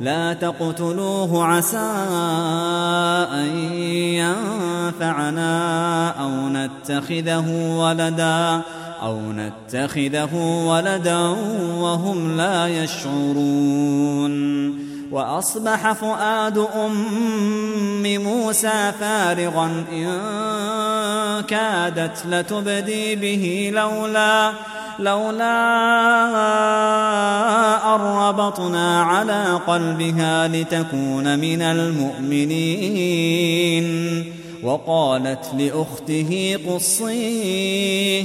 لا تقتلوه عسى أن ينفعنا أو نتخذه ولدا أو نتخذه ولدا وهم لا يشعرون وأصبح فؤاد أم موسى فارغا إن كادت لتبدي به لولا لولا أن ربطنا على قلبها لتكون من المؤمنين. وقالت لأخته قصيه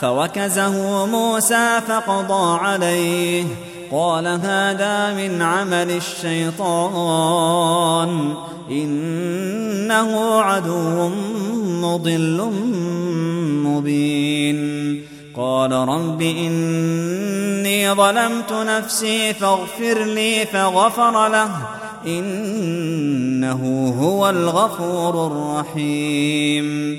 فوكزه موسى فقضى عليه. قال هذا من عمل الشيطان. إنه عدو مضل مبين. قال رب إني ظلمت نفسي فاغفر لي فغفر له. إنه هو الغفور الرحيم.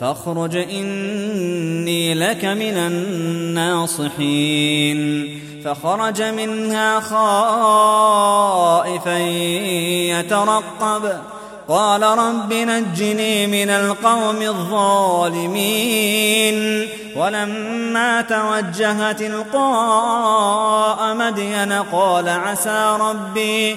فاخرج إني لك من الناصحين. فخرج منها خائفا يترقب. قال رب نجني من القوم الظالمين. ولما توجه تلقاء مدين قال عسى ربي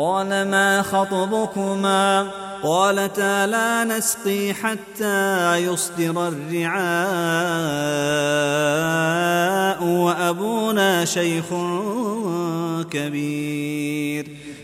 قال ما خطبكما قالتا لا نسقي حتى يصدر الرعاء وأبونا شيخ كبير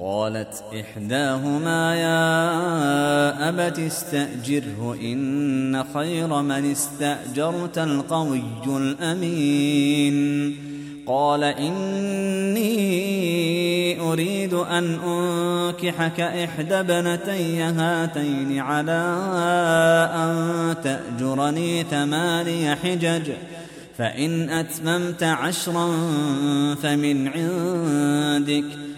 قالت إحداهما يا أبت استأجره إن خير من استأجرت القوي الأمين. قال إني أريد أن أنكحك إحدى ابنتي هاتين على أن تأجرني ثماني حجج فإن أتممت عشرا فمن عندك.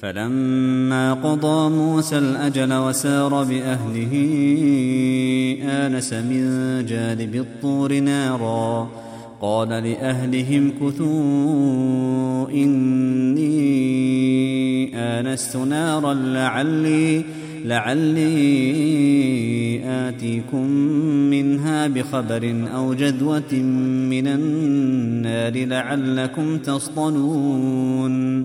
فلما قضى موسى الأجل وسار بأهله آنس من جانب الطور نارا. قال لأهلهم كثوا إني آنست نارا لعلي لعلي آتيكم منها بخبر أو جذوة من النار لعلكم تصطلون.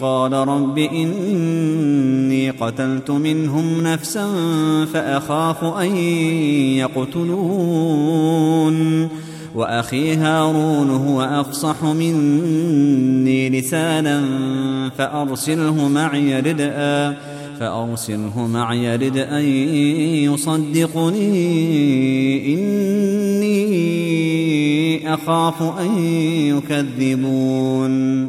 قال رب إني قتلت منهم نفسا فأخاف أن يقتلون. وأخي هارون هو أفصح مني لسانا فأرسله معي ردءا فأرسله معي ردءا يصدقني. إني أخاف أن يكذبون.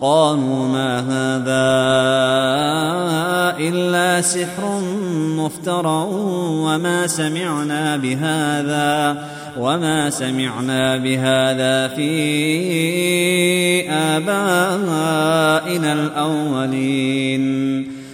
قالوا ما هذا إلا سحر مفترى وما سمعنا بهذا وما سمعنا بهذا في آبائنا الأولين.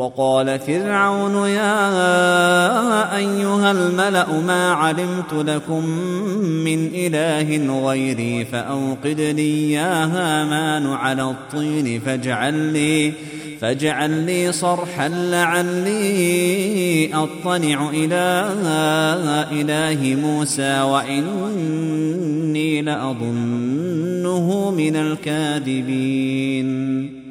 وقال فرعون يا أيها الملأ ما علمت لكم من إله غيري فأوقد لي يا هامان على الطين فاجعل لي فاجعل لي صرحا لعلي أطلع إلى إله موسى وإني لأظنه من الكاذبين.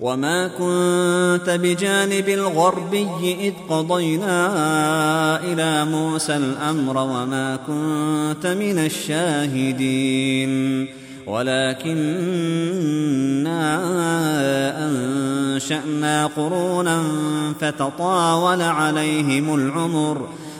وما كنت بجانب الغربي إذ قضينا إلى موسى الأمر وما كنت من الشاهدين ولكنا أنشأنا قرونا فتطاول عليهم العمر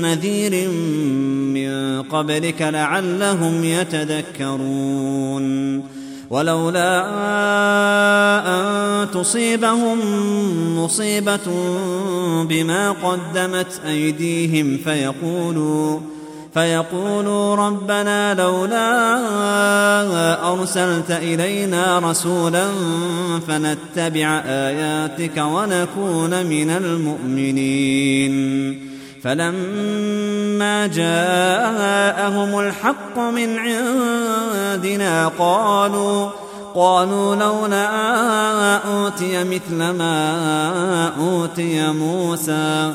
نذير من قبلك لعلهم يتذكرون ولولا أن تصيبهم مصيبة بما قدمت أيديهم فيقولوا فيقولوا ربنا لولا أرسلت إلينا رسولا فنتبع آياتك ونكون من المؤمنين فلما جاءهم الحق من عندنا قالوا قالوا لولا أوتي مثل ما أوتي موسى.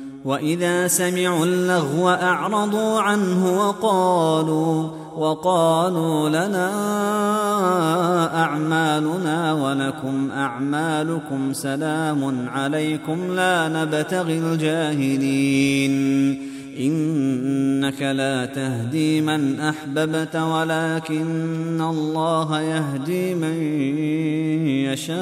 وإذا سمعوا اللغو أعرضوا عنه وقالوا وقالوا لنا أعمالنا ولكم أعمالكم سلام عليكم لا نبتغي الجاهلين. إنك لا تهدي من أحببت ولكن الله يهدي من يشاء.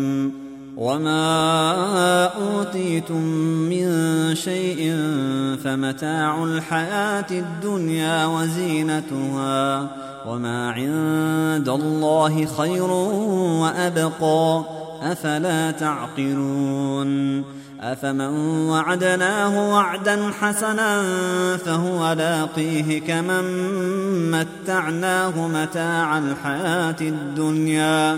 وما اوتيتم من شيء فمتاع الحياة الدنيا وزينتها وما عند الله خير وابقى افلا تعقلون افمن وعدناه وعدا حسنا فهو لاقيه كمن متعناه متاع الحياة الدنيا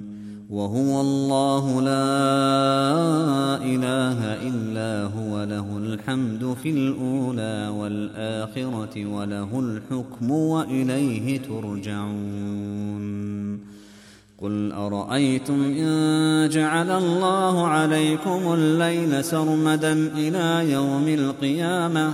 وهو الله لا إله إلا هو له الحمد في الأولى والآخرة وله الحكم وإليه ترجعون. قل أرأيتم إن جعل الله عليكم الليل سرمدا إلى يوم القيامة؟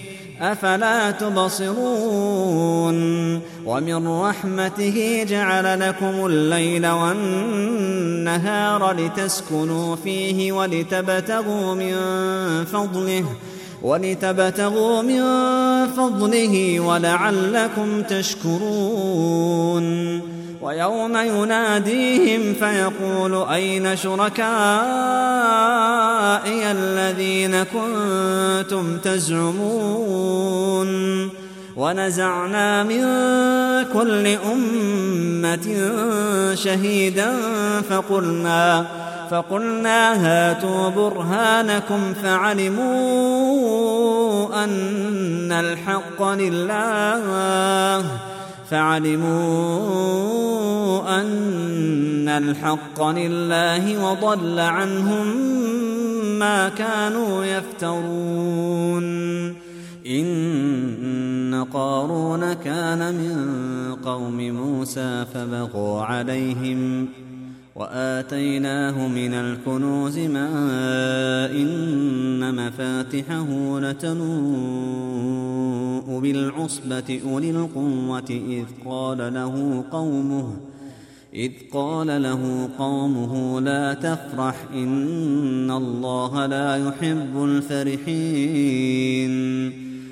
أفلا تبصرون ومن رحمته جعل لكم الليل والنهار لتسكنوا فيه ولتبتغوا من فضله ولتبتغوا من فضله ولعلكم تشكرون ويوم يناديهم فيقول أين شركائي الذين كنتم تزعمون ونزعنا من كل أمة شهيدا فقلنا فقلنا هاتوا برهانكم فعلموا أن الحق لله فعلموا أن الحق لله وضل عنهم ما كانوا يفترون. إن قارون كان من قوم موسى فبغوا عليهم وآتيناه من الكنوز ما إن مفاتحه لتنوء بالعصبة أولي القوة إذ قال له قومه إذ قال له قومه لا تفرح إن الله لا يحب الفرحين.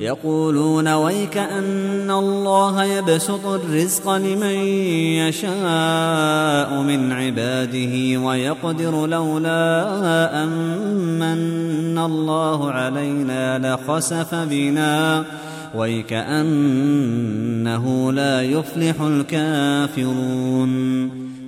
يقولون ويك أن الله يبسط الرزق لمن يشاء من عباده ويقدر لولا امن الله علينا لخسف بنا. ويكأنه لا يفلح الكافرون.